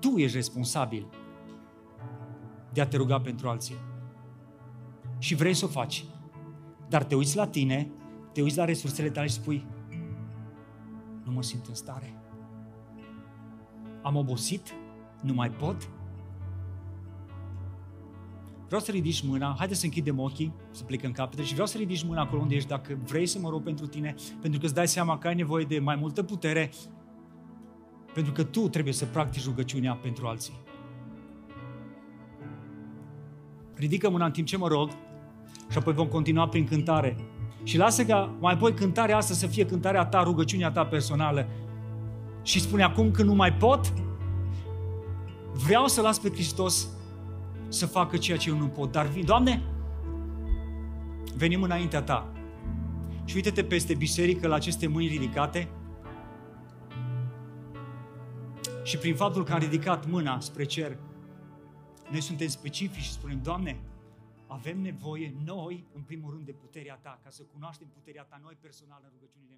A: tu ești responsabil de a te ruga pentru alții. Și vrei să o faci. Dar te uiți la tine, te uiți la resursele tale și spui, nu mă simt în stare. Am obosit, nu mai pot. Vreau să ridici mâna, haide să închidem ochii, să plecăm capete și vreau să ridici mâna acolo unde ești dacă vrei să mă rog pentru tine, pentru că îți dai seama că ai nevoie de mai multă putere, pentru că tu trebuie să practici rugăciunea pentru alții. Ridică mâna în timp ce mă rog și apoi vom continua prin cântare. Și lasă ca mai apoi cântarea asta să fie cântarea ta, rugăciunea ta personală. Și spune acum că nu mai pot, vreau să las pe Hristos să facă ceea ce eu nu pot. Dar vin, Doamne, venim înaintea Ta. Și uite-te peste biserică la aceste mâini ridicate și prin faptul că am ridicat mâna spre cer, noi suntem specifici și spunem, Doamne, avem nevoie noi, în primul rând, de puterea Ta, ca să cunoaștem puterea Ta noi personal în rugăciunile noastre.